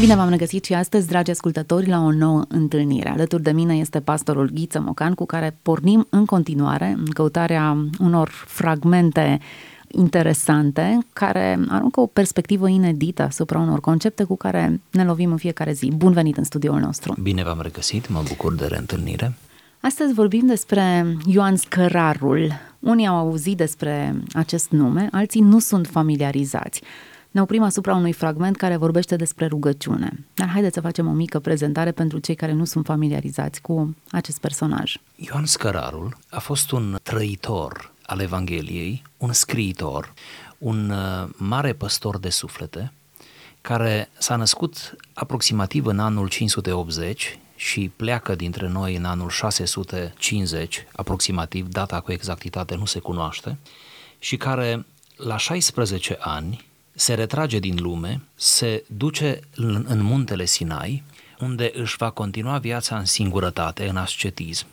Bine v-am regăsit și astăzi, dragi ascultători, la o nouă întâlnire. Alături de mine este pastorul Ghiță Mocan, cu care pornim în continuare în căutarea unor fragmente interesante care aruncă o perspectivă inedită asupra unor concepte cu care ne lovim în fiecare zi. Bun venit în studioul nostru! Bine v-am regăsit, mă bucur de reîntâlnire. Astăzi vorbim despre Ioan Scărarul. Unii au auzit despre acest nume, alții nu sunt familiarizați ne oprim asupra unui fragment care vorbește despre rugăciune. Dar haideți să facem o mică prezentare pentru cei care nu sunt familiarizați cu acest personaj. Ioan Scărarul a fost un trăitor al Evangheliei, un scriitor, un uh, mare păstor de suflete, care s-a născut aproximativ în anul 580 și pleacă dintre noi în anul 650, aproximativ, data cu exactitate nu se cunoaște, și care la 16 ani se retrage din lume, se duce în, în muntele Sinai, unde își va continua viața în singurătate, în ascetism,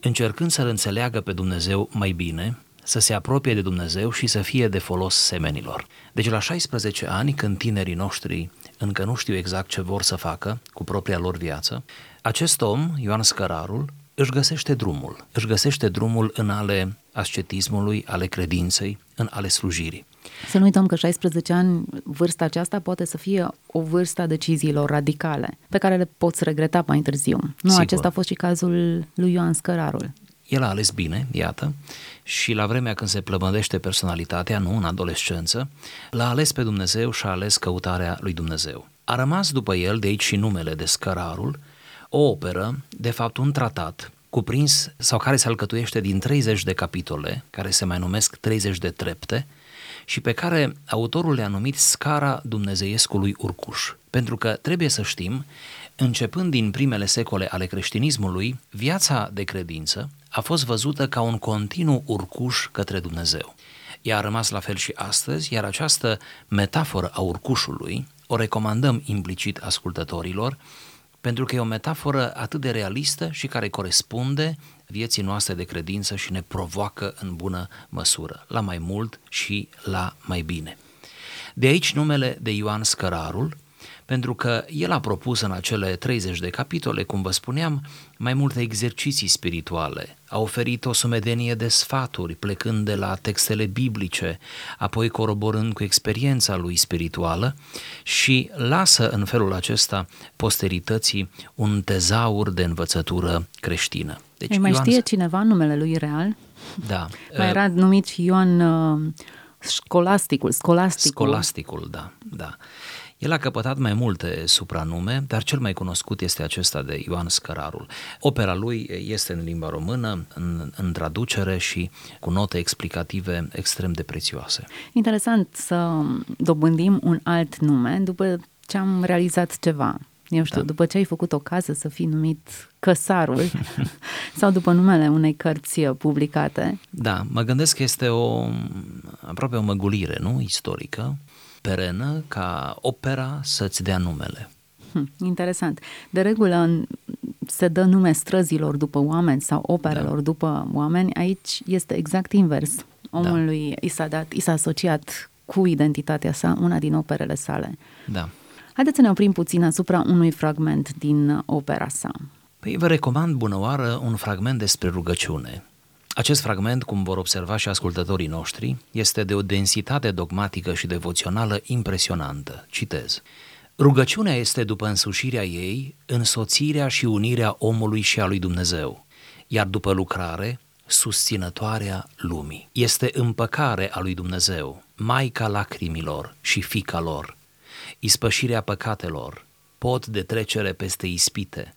încercând să-L înțeleagă pe Dumnezeu mai bine, să se apropie de Dumnezeu și să fie de folos semenilor. Deci la 16 ani, când tinerii noștri încă nu știu exact ce vor să facă cu propria lor viață, acest om, Ioan Scărarul, își găsește drumul. Își găsește drumul în ale ascetismului, ale credinței, în ale slujirii. Să nu uităm că 16 ani, vârsta aceasta poate să fie o vârstă a deciziilor radicale, pe care le poți regreta mai târziu. Nu, Sigur. acesta a fost și cazul lui Ioan Scărarul. El a ales bine, iată, și la vremea când se plămădește personalitatea, nu în adolescență, l-a ales pe Dumnezeu și a ales căutarea lui Dumnezeu. A rămas după el, de aici și numele de Scărarul, o operă, de fapt un tratat, cuprins sau care se alcătuiește din 30 de capitole, care se mai numesc 30 de trepte, și pe care autorul le-a numit Scara Dumnezeiescului Urcuș. Pentru că trebuie să știm, începând din primele secole ale creștinismului, viața de credință a fost văzută ca un continuu urcuș către Dumnezeu. Ea a rămas la fel și astăzi, iar această metaforă a urcușului o recomandăm implicit ascultătorilor, pentru că e o metaforă atât de realistă și care corespunde vieții noastre de credință și ne provoacă în bună măsură, la mai mult și la mai bine. De aici numele de Ioan Scărarul, pentru că el a propus în acele 30 de capitole, cum vă spuneam, mai multe exerciții spirituale, a oferit o sumedenie de sfaturi plecând de la textele biblice, apoi coroborând cu experiența lui spirituală și lasă în felul acesta posterității un tezaur de învățătură creștină. Deci, mai Ioan... știe cineva numele lui real? Da. Mai era numit și Ioan uh, Scolasticul, Scolasticul. Scolasticul, da, da. El a căpătat mai multe supranume, dar cel mai cunoscut este acesta de Ioan Scărarul. Opera lui este în limba română, în, în traducere și cu note explicative extrem de prețioase. Interesant să dobândim un alt nume după ce am realizat ceva. Eu știu, da. după ce ai făcut o casă să fii numit Căsarul sau după numele unei cărți publicate. Da, mă gândesc că este o aproape o măgulire, nu, istorică, perenă ca opera să-ți dea numele. Hm, interesant. De regulă se dă nume străzilor după oameni sau operelor da. după oameni. Aici este exact invers. Omului da. i s-a dat, i s-a asociat cu identitatea sa una din operele sale. Da. Haideți să ne oprim puțin asupra unui fragment din opera sa. Păi vă recomand bună oară un fragment despre rugăciune. Acest fragment, cum vor observa și ascultătorii noștri, este de o densitate dogmatică și devoțională impresionantă. Citez. Rugăciunea este, după însușirea ei, însoțirea și unirea omului și a lui Dumnezeu, iar după lucrare, susținătoarea lumii. Este împăcare a lui Dumnezeu, Maica lacrimilor și fica lor, ispășirea păcatelor, pod de trecere peste ispite,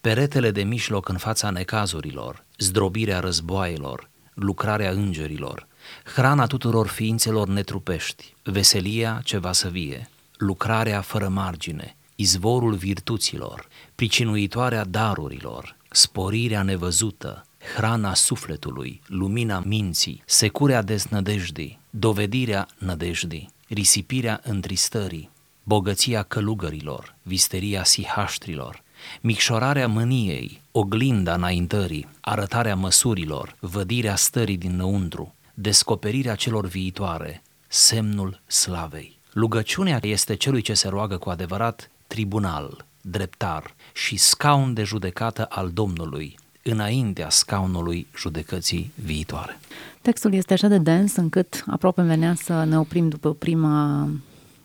peretele de mijloc în fața necazurilor, zdrobirea războaielor, lucrarea îngerilor, hrana tuturor ființelor netrupești, veselia ce va să vie, lucrarea fără margine, izvorul virtuților, pricinuitoarea darurilor, sporirea nevăzută, hrana sufletului, lumina minții, securea deznădejdii, dovedirea nădejdii, risipirea întristării, bogăția călugărilor, visteria sihaștrilor, micșorarea mâniei, oglinda înaintării, arătarea măsurilor, vădirea stării dinăuntru, descoperirea celor viitoare, semnul slavei. Rugăciunea este celui ce se roagă cu adevărat tribunal, dreptar și scaun de judecată al Domnului, înaintea scaunului judecății viitoare. Textul este așa de dens încât aproape venea să ne oprim după prima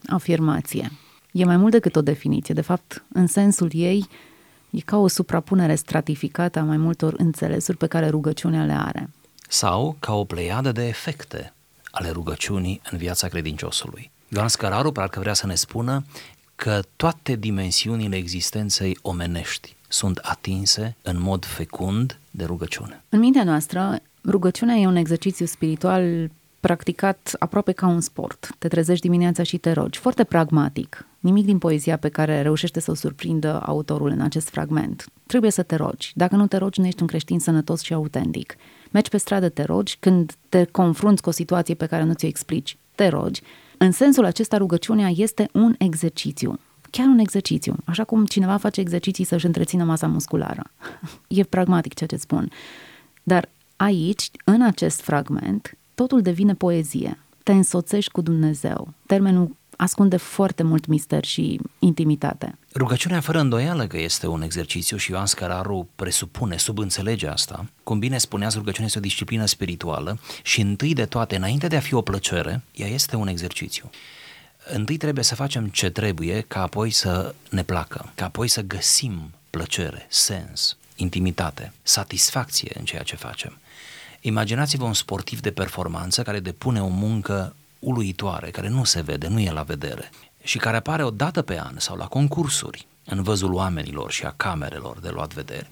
afirmație. E mai mult decât o definiție. De fapt, în sensul ei, e ca o suprapunere stratificată a mai multor înțelesuri pe care rugăciunea le are. Sau ca o pleiadă de efecte ale rugăciunii în viața credinciosului. Ioan Scăraru parcă vrea să ne spună că toate dimensiunile existenței omenești sunt atinse în mod fecund de rugăciune. În mintea noastră, rugăciunea e un exercițiu spiritual practicat aproape ca un sport. Te trezești dimineața și te rogi. Foarte pragmatic. Nimic din poezia pe care reușește să o surprindă autorul în acest fragment. Trebuie să te rogi. Dacă nu te rogi, nu ești un creștin sănătos și autentic. Mergi pe stradă, te rogi. Când te confrunți cu o situație pe care nu ți-o explici, te rogi. În sensul acesta, rugăciunea este un exercițiu. Chiar un exercițiu. Așa cum cineva face exerciții să-și întrețină masa musculară. E pragmatic ceea ce spun. Dar aici, în acest fragment, totul devine poezie. Te însoțești cu Dumnezeu. Termenul ascunde foarte mult mister și intimitate. Rugăciunea fără îndoială că este un exercițiu și Ioan Scăraru presupune, subînțelege asta. Cum bine spuneați, rugăciunea este o disciplină spirituală și întâi de toate, înainte de a fi o plăcere, ea este un exercițiu. Întâi trebuie să facem ce trebuie ca apoi să ne placă, ca apoi să găsim plăcere, sens, intimitate, satisfacție în ceea ce facem. Imaginați-vă un sportiv de performanță care depune o muncă uluitoare, care nu se vede, nu e la vedere și care apare o dată pe an sau la concursuri în văzul oamenilor și a camerelor de luat vedere,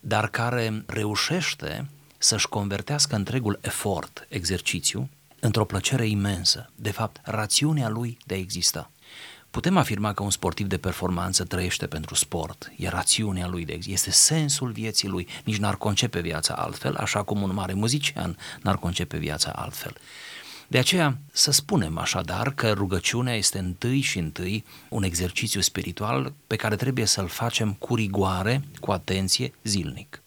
dar care reușește să-și convertească întregul efort, exercițiu, într-o plăcere imensă, de fapt, rațiunea lui de a exista. Putem afirma că un sportiv de performanță trăiește pentru sport, e rațiunea lui de este sensul vieții lui, nici n-ar concepe viața altfel, așa cum un mare muzician n-ar concepe viața altfel. De aceea, să spunem așadar că rugăciunea este întâi și întâi un exercițiu spiritual pe care trebuie să-l facem cu rigoare, cu atenție, zilnic.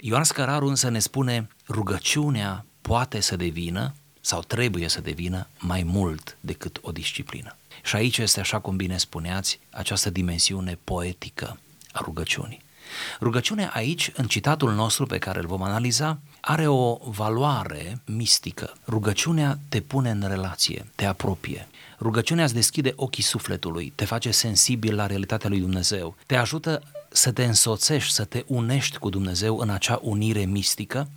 Ioan Scăraru însă ne spune rugăciunea poate să devină sau trebuie să devină mai mult decât o disciplină. Și aici este, așa cum bine spuneați, această dimensiune poetică a rugăciunii. Rugăciunea aici, în citatul nostru pe care îl vom analiza, are o valoare mistică. Rugăciunea te pune în relație, te apropie. Rugăciunea îți deschide ochii sufletului, te face sensibil la realitatea lui Dumnezeu, te ajută să te însoțești, să te unești cu Dumnezeu în acea unire mistică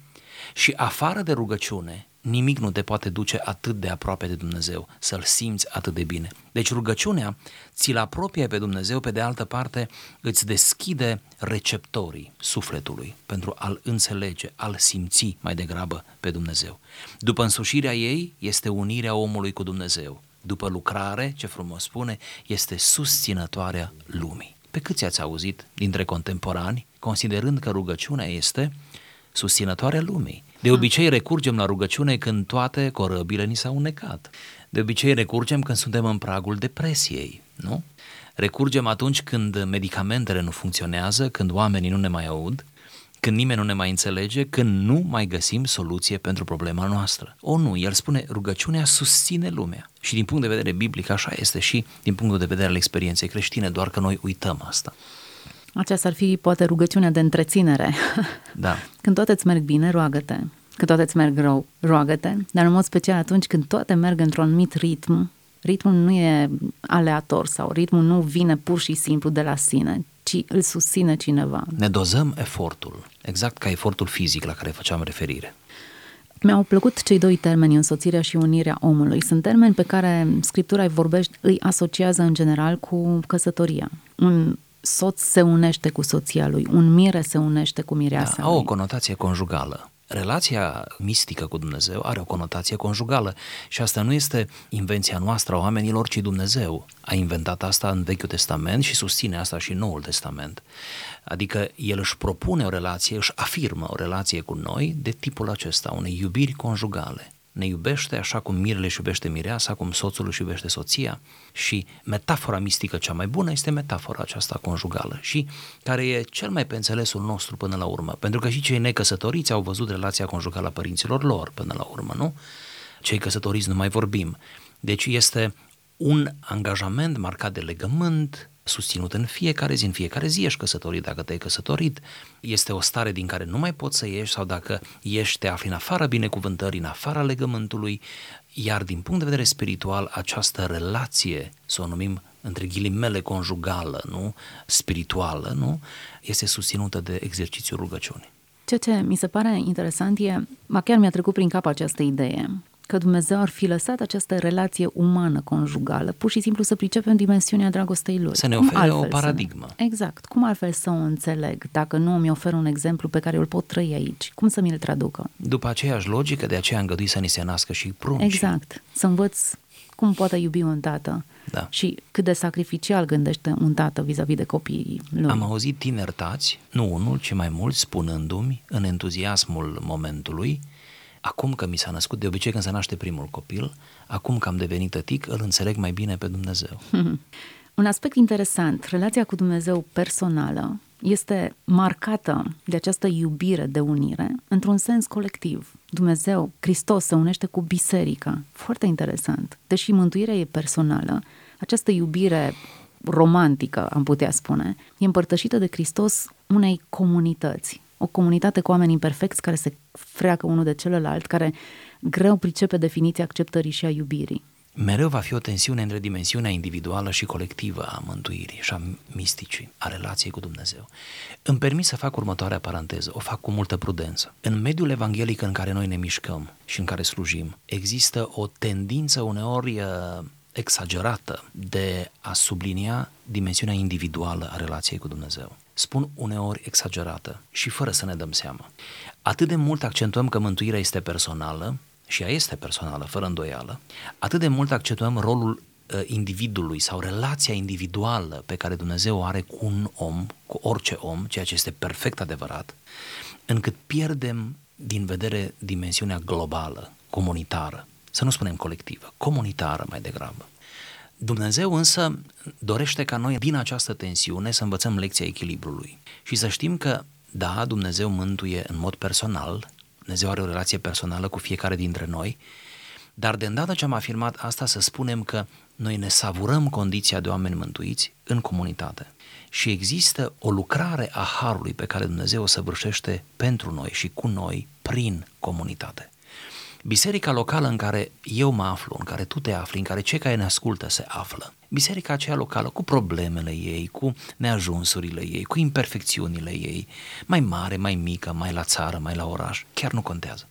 și afară de rugăciune, nimic nu te poate duce atât de aproape de Dumnezeu, să-L simți atât de bine. Deci rugăciunea ți-l apropie pe Dumnezeu, pe de altă parte îți deschide receptorii sufletului pentru a-L înțelege, a-L simți mai degrabă pe Dumnezeu. După însușirea ei este unirea omului cu Dumnezeu. După lucrare, ce frumos spune, este susținătoarea lumii. Pe câți ați auzit dintre contemporani, considerând că rugăciunea este susținătoarea lumii? De obicei recurgem la rugăciune când toate corăbile ni s-au necat. De obicei recurgem când suntem în pragul depresiei, nu? Recurgem atunci când medicamentele nu funcționează, când oamenii nu ne mai aud, când nimeni nu ne mai înțelege, când nu mai găsim soluție pentru problema noastră. O, nu, el spune, rugăciunea susține lumea. Și din punct de vedere biblic așa este și din punctul de vedere al experienței creștine, doar că noi uităm asta. Aceasta ar fi poate rugăciunea de întreținere. Da. Când toate îți merg bine, roagă-te. Când toate îți merg rău, roagă-te. Dar în mod special atunci când toate merg într-un anumit ritm, ritmul nu e aleator sau ritmul nu vine pur și simplu de la sine, ci îl susține cineva. Ne dozăm efortul, exact ca efortul fizic la care făceam referire. Mi-au plăcut cei doi termeni, însoțirea și unirea omului. Sunt termeni pe care Scriptura îi vorbește, îi asociază în general cu căsătoria. Un soț se unește cu soția lui, un mire se unește cu mireasa da, au o conotație conjugală. Relația mistică cu Dumnezeu are o conotație conjugală și asta nu este invenția noastră a oamenilor, ci Dumnezeu a inventat asta în Vechiul Testament și susține asta și în Noul Testament. Adică El își propune o relație, își afirmă o relație cu noi de tipul acesta, unei iubiri conjugale ne iubește așa cum mirele își iubește mireasa, cum soțul își iubește soția și metafora mistică cea mai bună este metafora aceasta conjugală și care e cel mai pe înțelesul nostru până la urmă, pentru că și cei necăsătoriți au văzut relația conjugală a părinților lor până la urmă, nu? Cei căsătoriți nu mai vorbim. Deci este un angajament marcat de legământ, susținut în fiecare zi, în fiecare zi ești căsătorit, dacă te-ai căsătorit, este o stare din care nu mai poți să ieși sau dacă ești, te afli în afara binecuvântării, în afara legământului, iar din punct de vedere spiritual, această relație, să o numim între ghilimele conjugală, nu? spirituală, nu? este susținută de exercițiul rugăciunii. Ceea ce mi se pare interesant e, ma chiar mi-a trecut prin cap această idee, că Dumnezeu ar fi lăsat această relație umană conjugală, pur și simplu să pricepem dimensiunea dragostei lui. Să ne ofere o paradigmă. Să... Exact. Cum altfel să o înțeleg dacă nu mi oferă un exemplu pe care eu îl pot trăi aici? Cum să mi-l traducă? După aceeași logică, de aceea îngădui să ni se nască și prunci. Exact. Să învăț cum poate iubi un tată da. și cât de sacrificial gândește un tată vis-a-vis de copiii lui. Am auzit tineri tați, nu unul, ci mai mulți, spunându-mi, în entuziasmul momentului, acum că mi s-a născut, de obicei când se naște primul copil, acum că am devenit tătic, îl înțeleg mai bine pe Dumnezeu. Un aspect interesant, relația cu Dumnezeu personală este marcată de această iubire de unire într-un sens colectiv. Dumnezeu, Hristos se unește cu biserica. Foarte interesant. Deși mântuirea e personală, această iubire romantică, am putea spune, e împărtășită de Hristos unei comunități. O comunitate cu oameni imperfecți care se freacă unul de celălalt, care greu pricepe definiția acceptării și a iubirii mereu va fi o tensiune între dimensiunea individuală și colectivă a mântuirii și a misticii, a relației cu Dumnezeu. Îmi permit să fac următoarea paranteză, o fac cu multă prudență. În mediul evanghelic în care noi ne mișcăm și în care slujim, există o tendință uneori uh, exagerată de a sublinia dimensiunea individuală a relației cu Dumnezeu. Spun uneori exagerată și fără să ne dăm seama. Atât de mult accentuăm că mântuirea este personală, și ea este personală, fără îndoială, atât de mult accentuăm rolul uh, individului sau relația individuală pe care Dumnezeu o are cu un om, cu orice om, ceea ce este perfect adevărat, încât pierdem din vedere dimensiunea globală, comunitară, să nu spunem colectivă, comunitară mai degrabă. Dumnezeu însă dorește ca noi din această tensiune să învățăm lecția echilibrului și să știm că, da, Dumnezeu mântuie în mod personal, Dumnezeu are o relație personală cu fiecare dintre noi, dar de îndată ce am afirmat asta, să spunem că noi ne savurăm condiția de oameni mântuiți în comunitate. Și există o lucrare a harului pe care Dumnezeu o săvârșește pentru noi și cu noi prin comunitate. Biserica locală în care eu mă aflu, în care tu te afli, în care cei care ne ascultă se află, biserica aceea locală cu problemele ei, cu neajunsurile ei, cu imperfecțiunile ei, mai mare, mai mică, mai la țară, mai la oraș, chiar nu contează.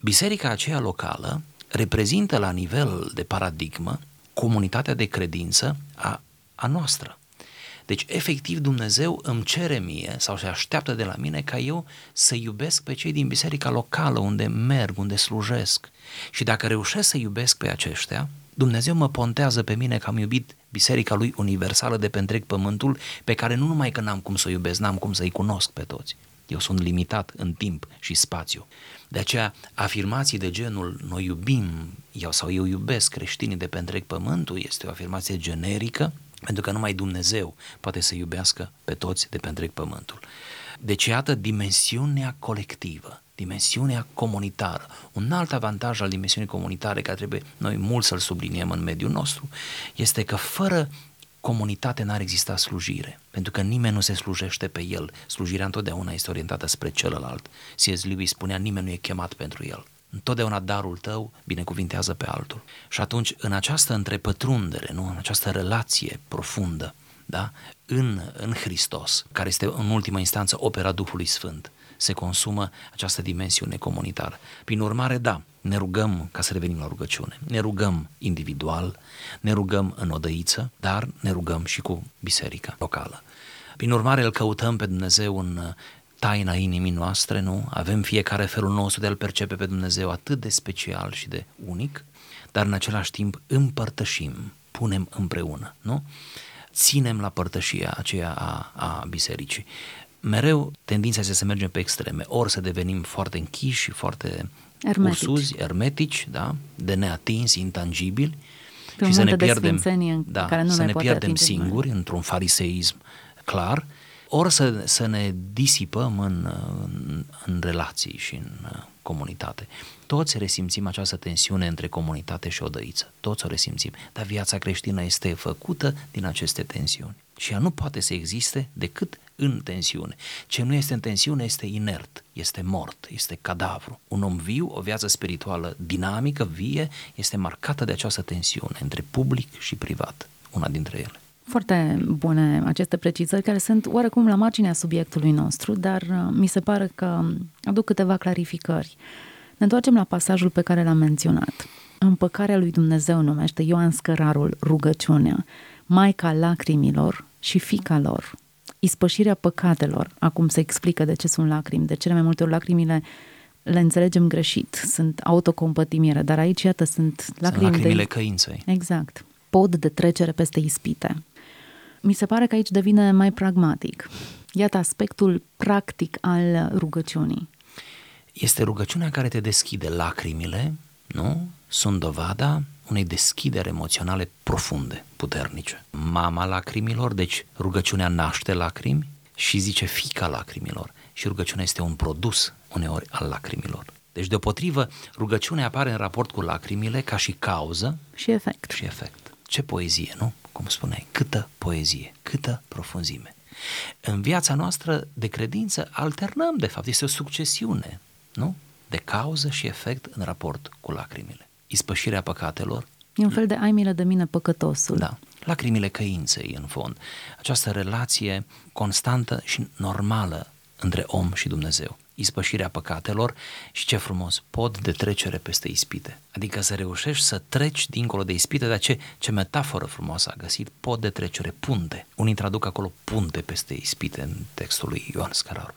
Biserica aceea locală reprezintă la nivel de paradigmă comunitatea de credință a, a noastră. Deci, efectiv, Dumnezeu îmi cere mie sau se așteaptă de la mine ca eu să iubesc pe cei din biserica locală unde merg, unde slujesc. Și dacă reușesc să iubesc pe aceștia, Dumnezeu mă pontează pe mine că am iubit biserica lui universală de pe întreg pământul, pe care nu numai că n-am cum să o iubesc, n-am cum să-i cunosc pe toți. Eu sunt limitat în timp și spațiu. De aceea, afirmații de genul noi iubim eu sau eu iubesc creștinii de pe întreg pământul este o afirmație generică pentru că numai Dumnezeu poate să iubească pe toți de pe întreg pământul. Deci, iată dimensiunea colectivă, dimensiunea comunitară. Un alt avantaj al dimensiunii comunitare, care trebuie noi mult să-l subliniem în mediul nostru, este că fără comunitate n-ar exista slujire, pentru că nimeni nu se slujește pe el. Slujirea întotdeauna este orientată spre celălalt. C.S. Lewis spunea, nimeni nu e chemat pentru el. Întotdeauna darul tău binecuvintează pe altul. Și atunci, în această întrepătrundere, nu? în această relație profundă, da? în, în Hristos, care este în ultima instanță opera Duhului Sfânt, se consumă această dimensiune comunitară. Prin urmare, da, ne rugăm, ca să revenim la rugăciune, ne rugăm individual, ne rugăm în odăiță, dar ne rugăm și cu biserica locală. Prin urmare, îl căutăm pe Dumnezeu în taina inimii noastre, nu? Avem fiecare felul nostru de a-L percepe pe Dumnezeu atât de special și de unic, dar în același timp împărtășim, punem împreună, nu? Ținem la părtășia aceea a, a bisericii. Mereu tendința este să mergem pe extreme, ori să devenim foarte închiși și foarte ermetici. ursuzi, ermetici, da? de neatins, intangibili, pe și să ne pierdem, da, care nu să ne, ne pierdem singuri într-un fariseism clar, ori să, să ne disipăm în, în, în relații și în uh, comunitate. Toți resimțim această tensiune între comunitate și odăiță. Toți o resimțim. Dar viața creștină este făcută din aceste tensiuni. Și ea nu poate să existe decât în tensiune. Ce nu este în tensiune este inert, este mort, este cadavru. Un om viu, o viață spirituală dinamică, vie, este marcată de această tensiune între public și privat, una dintre ele. Foarte bune aceste precizări care sunt oarecum la marginea subiectului nostru, dar uh, mi se pare că aduc câteva clarificări. Ne întoarcem la pasajul pe care l-am menționat. Împăcarea lui Dumnezeu numește Ioan Scărarul rugăciunea, Maica lacrimilor și fica lor, ispășirea păcatelor. Acum se explică de ce sunt lacrimi. De cele mai multe ori lacrimile le înțelegem greșit, sunt autocompătimire, dar aici, iată, sunt lacrimi sunt lacrimile de... căinței. Exact. Pod de trecere peste ispite. Mi se pare că aici devine mai pragmatic. Iată aspectul practic al rugăciunii. Este rugăciunea care te deschide lacrimile, nu? Sunt dovada unei deschideri emoționale profunde, puternice. Mama lacrimilor, deci rugăciunea naște lacrimi și zice fica lacrimilor. Și rugăciunea este un produs uneori al lacrimilor. Deci, deopotrivă, rugăciunea apare în raport cu lacrimile ca și cauză și efect. Și efect. Ce poezie, nu? Cum spuneai, câtă poezie, câtă profunzime. În viața noastră de credință alternăm, de fapt, este o succesiune, nu? De cauză și efect în raport cu lacrimile. Ispășirea păcatelor. E un fel de ai milă de mine păcătosul. Da. Lacrimile căinței, în fond. Această relație constantă și normală între om și Dumnezeu ispășirea păcatelor și ce frumos, pod de trecere peste ispite. Adică să reușești să treci dincolo de ispite, dar ce, ce metaforă frumoasă a găsit, pod de trecere, punte. Unii traduc acolo punte peste ispite în textul lui Ioan Scăraru.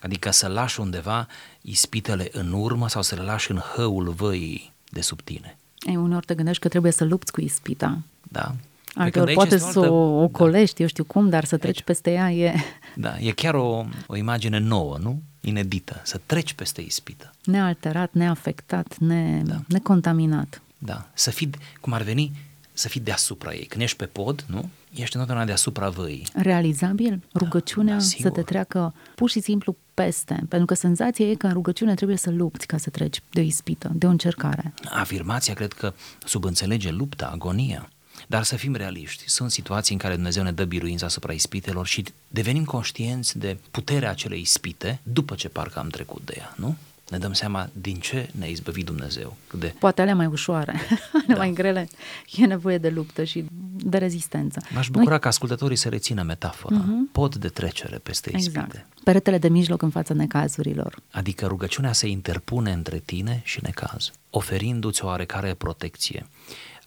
Adică să lași undeva ispitele în urmă sau să le lași în hăul văii de sub tine. Ei, uneori te gândești că trebuie să lupți cu ispita. Da. Alteori poate să o ocolești, da. eu știu cum, dar să treci Aici. peste ea e... Da, e chiar o, o imagine nouă, nu? inedită, să treci peste ispită. Nealterat, neafectat, ne, da. necontaminat. Da, să fii, cum ar veni, să fii deasupra ei. Când ești pe pod, nu? Ești întotdeauna deasupra văii. Realizabil? Da, rugăciunea da, să te treacă pur și simplu peste. Pentru că senzația e că în rugăciune trebuie să lupți ca să treci de o ispită, de o încercare. Afirmația cred că subînțelege lupta, agonia. Dar să fim realiști, sunt situații în care Dumnezeu ne dă biruința asupra ispitelor și devenim conștienți de puterea acelei ispite după ce parcă am trecut de ea, nu? Ne dăm seama din ce ne-a izbăvit Dumnezeu. De... Poate alea mai ușoare, da. mai grele, e nevoie de luptă și de rezistență. M-aș bucura Noi... ca ascultătorii să rețină metafora. Uh-huh. Pod de trecere peste ispite. Exact. Peretele de mijloc în fața necazurilor. Adică rugăciunea se interpune între tine și necaz, oferindu-ți o oarecare protecție.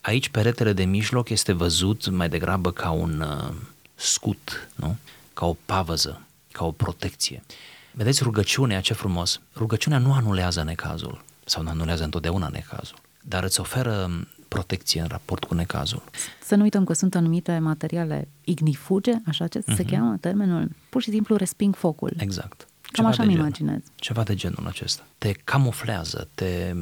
Aici peretele de mijloc este văzut mai degrabă ca un uh, scut, nu? ca o pavăză, ca o protecție. Vedeți rugăciunea, ce frumos, rugăciunea nu anulează necazul sau nu anulează întotdeauna necazul, dar îți oferă um, protecție în raport cu necazul. Să nu uităm că sunt anumite materiale ignifuge, așa ce uh-huh. se mhm. cheamă termenul, pur și simplu resping focul. Exact. Cam așa mi imaginez. Ceva de genul acesta. Te camuflează, te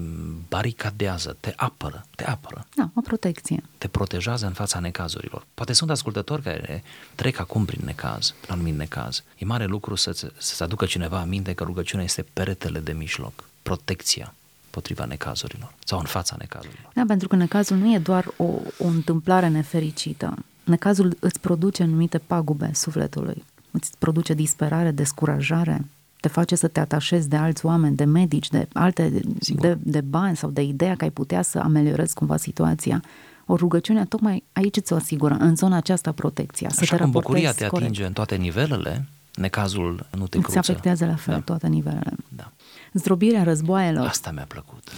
baricadează, te apără, te apără. Da, o protecție. Te protejează în fața necazurilor. Poate sunt ascultători care trec acum prin necaz, prin anumit necaz. E mare lucru să-ți, să aducă cineva aminte că rugăciunea este peretele de mijloc, protecția potriva necazurilor sau în fața necazurilor. Da, pentru că necazul nu e doar o, o întâmplare nefericită. Necazul îți produce anumite pagube sufletului. Îți produce disperare, descurajare, te face să te atașezi de alți oameni, de medici, de alte, de, de bani sau de ideea că ai putea să ameliorezi cumva situația. O rugăciune tocmai aici ți-o asigură, în zona aceasta protecția. Așa să te cum bucuria te atinge corect. în toate nivelele, necazul nu te cruță. Îți afectează la fel da. toate nivelele. Da. Zdrobirea războaielor. Asta mi-a plăcut.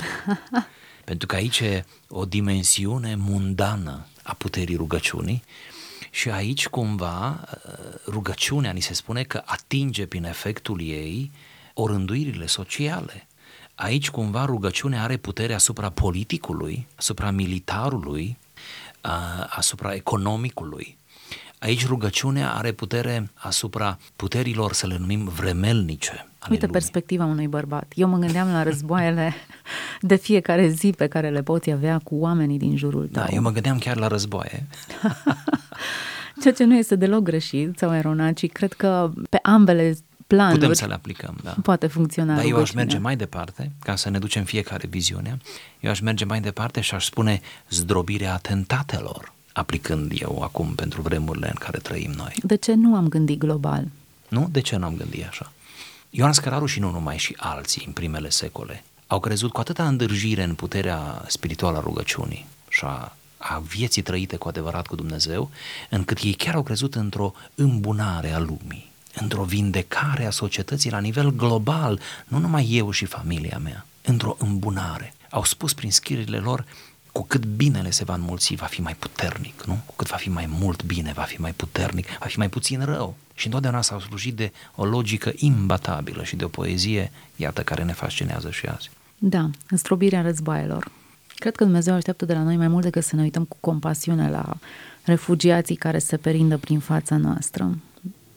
Pentru că aici e o dimensiune mundană a puterii rugăciunii și aici cumva rugăciunea ni se spune că atinge prin efectul ei orânduirile sociale. Aici cumva rugăciunea are putere asupra politicului, asupra militarului, asupra economicului. Aici rugăciunea are putere asupra puterilor, să le numim vremelnice. Ale Uite lumii. perspectiva unui bărbat. Eu mă gândeam la războaiele de fiecare zi pe care le poți avea cu oamenii din jurul da, tău. Da, eu mă gândeam chiar la războaie. Ceea ce nu este deloc greșit sau eronat, ci cred că pe ambele planuri Putem să le aplicăm, da. poate funcționa Dar eu aș rugăciunea. merge mai departe, ca să ne ducem fiecare viziune, eu aș merge mai departe și aș spune zdrobirea atentatelor, aplicând eu acum pentru vremurile în care trăim noi. De ce nu am gândit global? Nu? De ce n-am gândit așa? Ioan Scăraru și nu numai și alții în primele secole au crezut cu atâta îndârjire în puterea spirituală a rugăciunii și a, a vieții trăite cu adevărat cu Dumnezeu, încât ei chiar au crezut într-o îmbunare a lumii, într-o vindecare a societății la nivel global, nu numai eu și familia mea, într-o îmbunare. Au spus prin scrierile lor cu cât binele se va înmulți, va fi mai puternic, nu? Cu cât va fi mai mult bine, va fi mai puternic, va fi mai puțin rău. Și întotdeauna s-au slujit de o logică imbatabilă și de o poezie, iată, care ne fascinează și azi. Da, înstrobirea războaielor. Cred că Dumnezeu așteaptă de la noi mai mult decât să ne uităm cu compasiune la refugiații care se perindă prin fața noastră,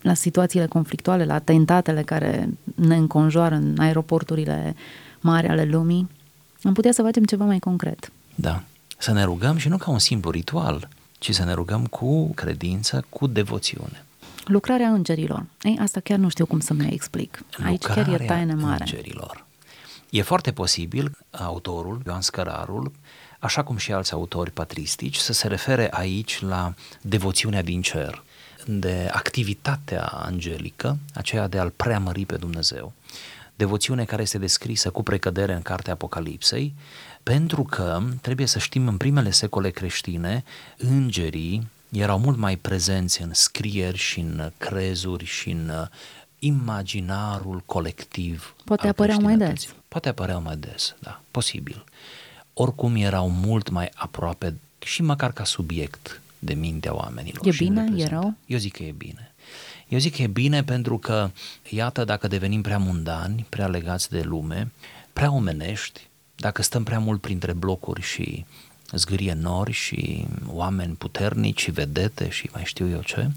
la situațiile conflictuale, la atentatele care ne înconjoară în aeroporturile mari ale lumii. Am putea să facem ceva mai concret. Da. Să ne rugăm și nu ca un simplu ritual, ci să ne rugăm cu credință, cu devoțiune. Lucrarea îngerilor. Ei, asta chiar nu știu cum să mi explic. Aici chiar e taină mare. îngerilor. E foarte posibil autorul, Ioan Scărarul, așa cum și alți autori patristici, să se refere aici la devoțiunea din cer, de activitatea angelică, aceea de a-L preamări pe Dumnezeu. Devoțiune care este descrisă cu precădere în cartea Apocalipsei, pentru că, trebuie să știm, în primele secole creștine, îngerii erau mult mai prezenți în scrieri și în crezuri și în uh, imaginarul colectiv. Poate al apăreau mai des. creștinătății. Poate apăreau mai des, da, posibil. Oricum erau mult mai aproape și măcar ca subiect de mintea oamenilor. E și în bine? E reprezentare. rău? Eu zic că e bine. Eu zic că e bine pentru că, iată, dacă devenim prea mundani, prea legați de lume, prea omenești, dacă stăm prea mult printre blocuri și zgârie nori și oameni puternici și vedete și mai știu eu ce,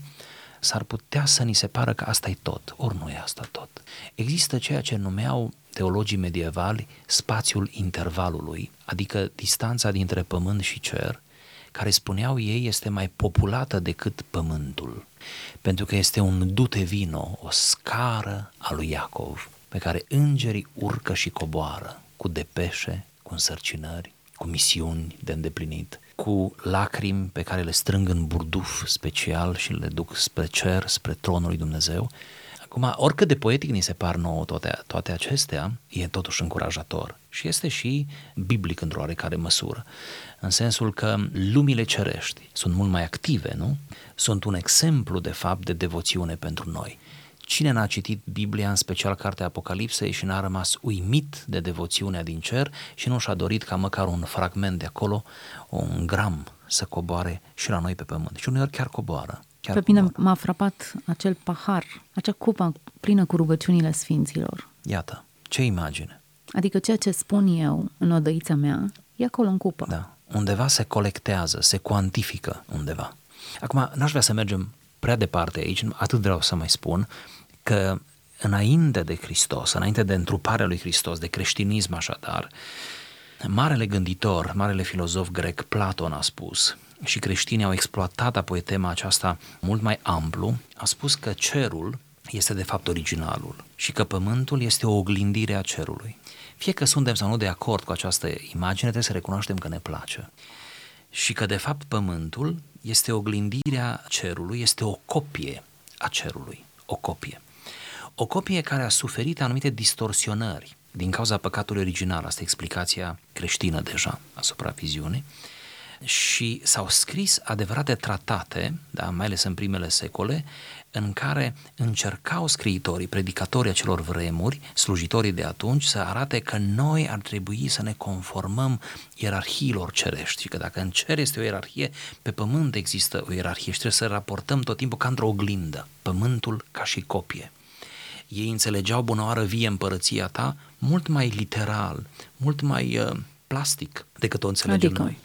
s-ar putea să ni se pară că asta e tot, ori nu e asta tot. Există ceea ce numeau teologii medievali spațiul intervalului, adică distanța dintre pământ și cer, care spuneau ei este mai populată decât pământul, pentru că este un dute vino, o scară a lui Iacov, pe care îngerii urcă și coboară cu depeșe, cu însărcinări, cu misiuni de îndeplinit, cu lacrimi pe care le strâng în burduf special și le duc spre cer, spre tronul lui Dumnezeu. Acum, oricât de poetic ni se par nouă toate, toate acestea, e totuși încurajator și este și biblic într-o oarecare măsură, în sensul că lumile cerești sunt mult mai active, nu? Sunt un exemplu, de fapt, de devoțiune pentru noi. Cine n-a citit Biblia, în special cartea Apocalipsei, și n-a rămas uimit de devoțiunea din cer și nu și-a dorit ca măcar un fragment de acolo, un gram să coboare și la noi pe pământ. Și uneori chiar coboară. Chiar Pe mine coboară. m-a frapat acel pahar, acea cupă plină cu rugăciunile sfinților. Iată, ce imagine. Adică ceea ce spun eu în odăița mea e acolo în cupă. Da. Undeva se colectează, se cuantifică undeva. Acum, n-aș vrea să mergem prea departe aici, atât vreau să mai spun, că înainte de Hristos, înainte de întruparea lui Hristos, de creștinism așadar, marele gânditor, marele filozof grec Platon a spus, și creștinii au exploatat apoi tema aceasta mult mai amplu, a spus că cerul este de fapt originalul și că pământul este o oglindire a cerului. Fie că suntem sau nu de acord cu această imagine, trebuie să recunoaștem că ne place. Și că de fapt pământul este oglindirea cerului, este o copie a cerului, o copie. O copie care a suferit anumite distorsionări din cauza păcatului original, asta e explicația creștină deja asupra viziunii, și s-au scris adevărate tratate, da, mai ales în primele secole, în care încercau scriitorii, predicatorii acelor vremuri, slujitorii de atunci, să arate că noi ar trebui să ne conformăm ierarhiilor cerești și că dacă în cer este o ierarhie, pe pământ există o ierarhie și trebuie să raportăm tot timpul ca într-o oglindă, pământul ca și copie. Ei înțelegeau bunăoară vie împărăția ta mult mai literal, mult mai uh, plastic decât o înțelegem Adică? noi.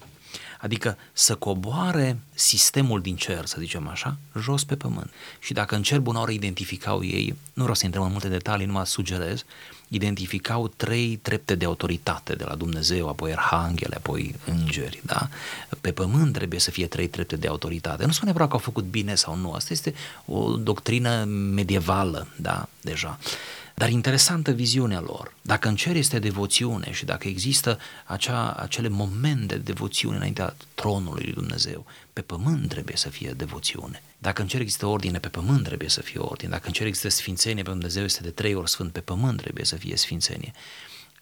Adică să coboare sistemul din cer, să zicem așa, jos pe pământ. Și dacă în cer bună oră identificau ei, nu vreau să intrăm în multe detalii, numai sugerez, identificau trei trepte de autoritate de la Dumnezeu, apoi arhanghele, apoi îngeri, da? Pe pământ trebuie să fie trei trepte de autoritate. Nu spune neapărat că au făcut bine sau nu, asta este o doctrină medievală, da, deja. Dar interesantă viziunea lor. Dacă în cer este devoțiune și dacă există acea, acele momente de devoțiune înaintea tronului lui Dumnezeu, pe pământ trebuie să fie devoțiune. Dacă în cer există ordine, pe pământ trebuie să fie ordine. Dacă în cer există sfințenie, pe Dumnezeu este de trei ori sfânt, pe pământ trebuie să fie sfințenie.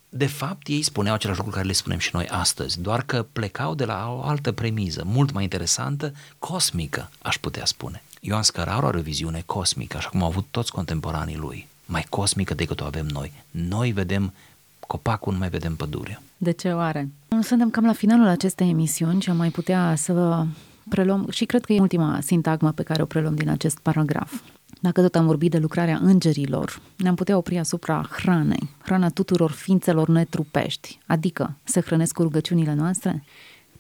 De fapt, ei spuneau același lucru care le spunem și noi astăzi, doar că plecau de la o altă premiză, mult mai interesantă, cosmică, aș putea spune. Ioan Scăraru are o viziune cosmică, așa cum au avut toți contemporanii lui mai cosmică decât o avem noi. Noi vedem copacul, nu mai vedem pădurea. De ce oare? Suntem cam la finalul acestei emisiuni și am mai putea să preluăm, și cred că e ultima sintagmă pe care o preluăm din acest paragraf. Dacă tot am vorbit de lucrarea îngerilor, ne-am putea opri asupra hranei, hrana tuturor ființelor netrupești, adică se hrănesc cu rugăciunile noastre?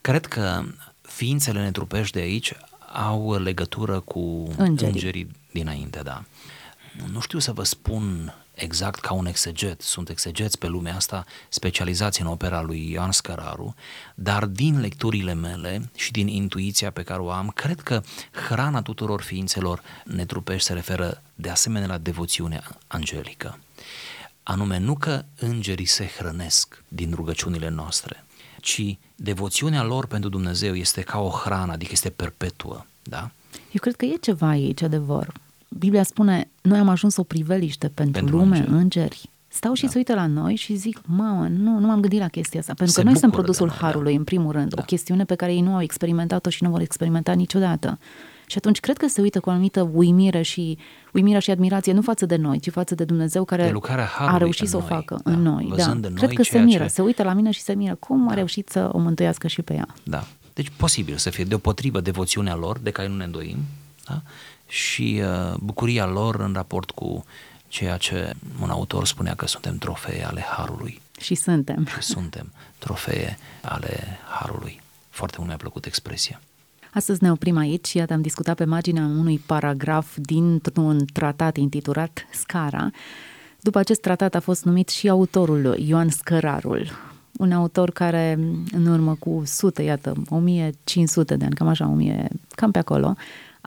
Cred că ființele netrupești de aici au legătură cu îngerii, îngerii dinainte, da nu știu să vă spun exact ca un exeget, sunt exegeți pe lumea asta specializați în opera lui Ioan Scăraru, dar din lecturile mele și din intuiția pe care o am, cred că hrana tuturor ființelor netrupești se referă de asemenea la devoțiunea angelică. Anume, nu că îngerii se hrănesc din rugăciunile noastre, ci devoțiunea lor pentru Dumnezeu este ca o hrană, adică este perpetuă, da? Eu cred că e ceva aici, adevăr. Biblia spune, noi am ajuns o priveliște pentru, pentru lume, îngeri. îngeri. Stau și da. se uită la noi și zic, mamă, nu, nu m-am gândit la chestia asta. Pentru se că noi suntem produsul noi, harului, da. în primul rând. Da. O chestiune pe care ei nu au experimentat-o și nu vor experimenta niciodată. Și atunci cred că se uită cu o anumită uimire și uimire și admirație nu față de noi, ci față de Dumnezeu care de a reușit să o facă da. în noi. Da. Noi cred că se miră, ce... se uită la mine și se miră cum da. a reușit să o mântuiască și pe ea. Da. Deci posibil să fie deopotrivă devoțiunea lor, de care nu ne îndoim, da? și uh, bucuria lor în raport cu ceea ce un autor spunea că suntem trofee ale Harului. Și suntem. Și suntem trofee ale Harului. Foarte mult mi-a plăcut expresia. Astăzi ne oprim aici, iată am discutat pe marginea unui paragraf dintr-un tratat intitulat Scara. După acest tratat a fost numit și autorul Ioan Scărarul, un autor care în urmă cu sute, iată, 1500 de ani, cam așa, 1000, cam pe acolo,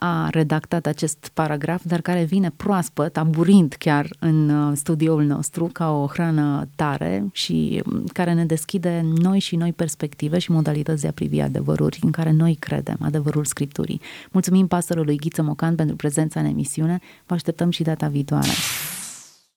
a redactat acest paragraf, dar care vine proaspăt, aburind chiar în uh, studioul nostru, ca o hrană tare și um, care ne deschide noi și noi perspective și modalități de a privi adevăruri în care noi credem, adevărul Scripturii. Mulțumim pastorului Ghiță Mocan pentru prezența în emisiune, vă așteptăm și data viitoare.